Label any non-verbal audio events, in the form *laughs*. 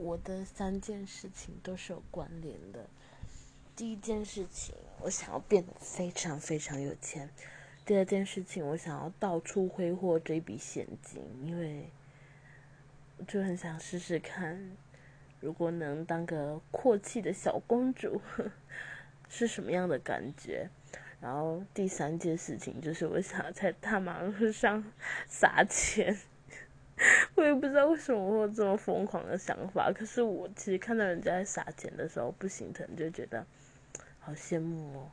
我的三件事情都是有关联的。第一件事情，我想要变得非常非常有钱；第二件事情，我想要到处挥霍这笔现金，因为就很想试试看，如果能当个阔气的小公主 *laughs* 是什么样的感觉。然后第三件事情就是，我想要在大马路上撒钱。我也不知道为什么会有这么疯狂的想法，可是我其实看到人家在撒钱的时候不心疼，就觉得好羡慕哦。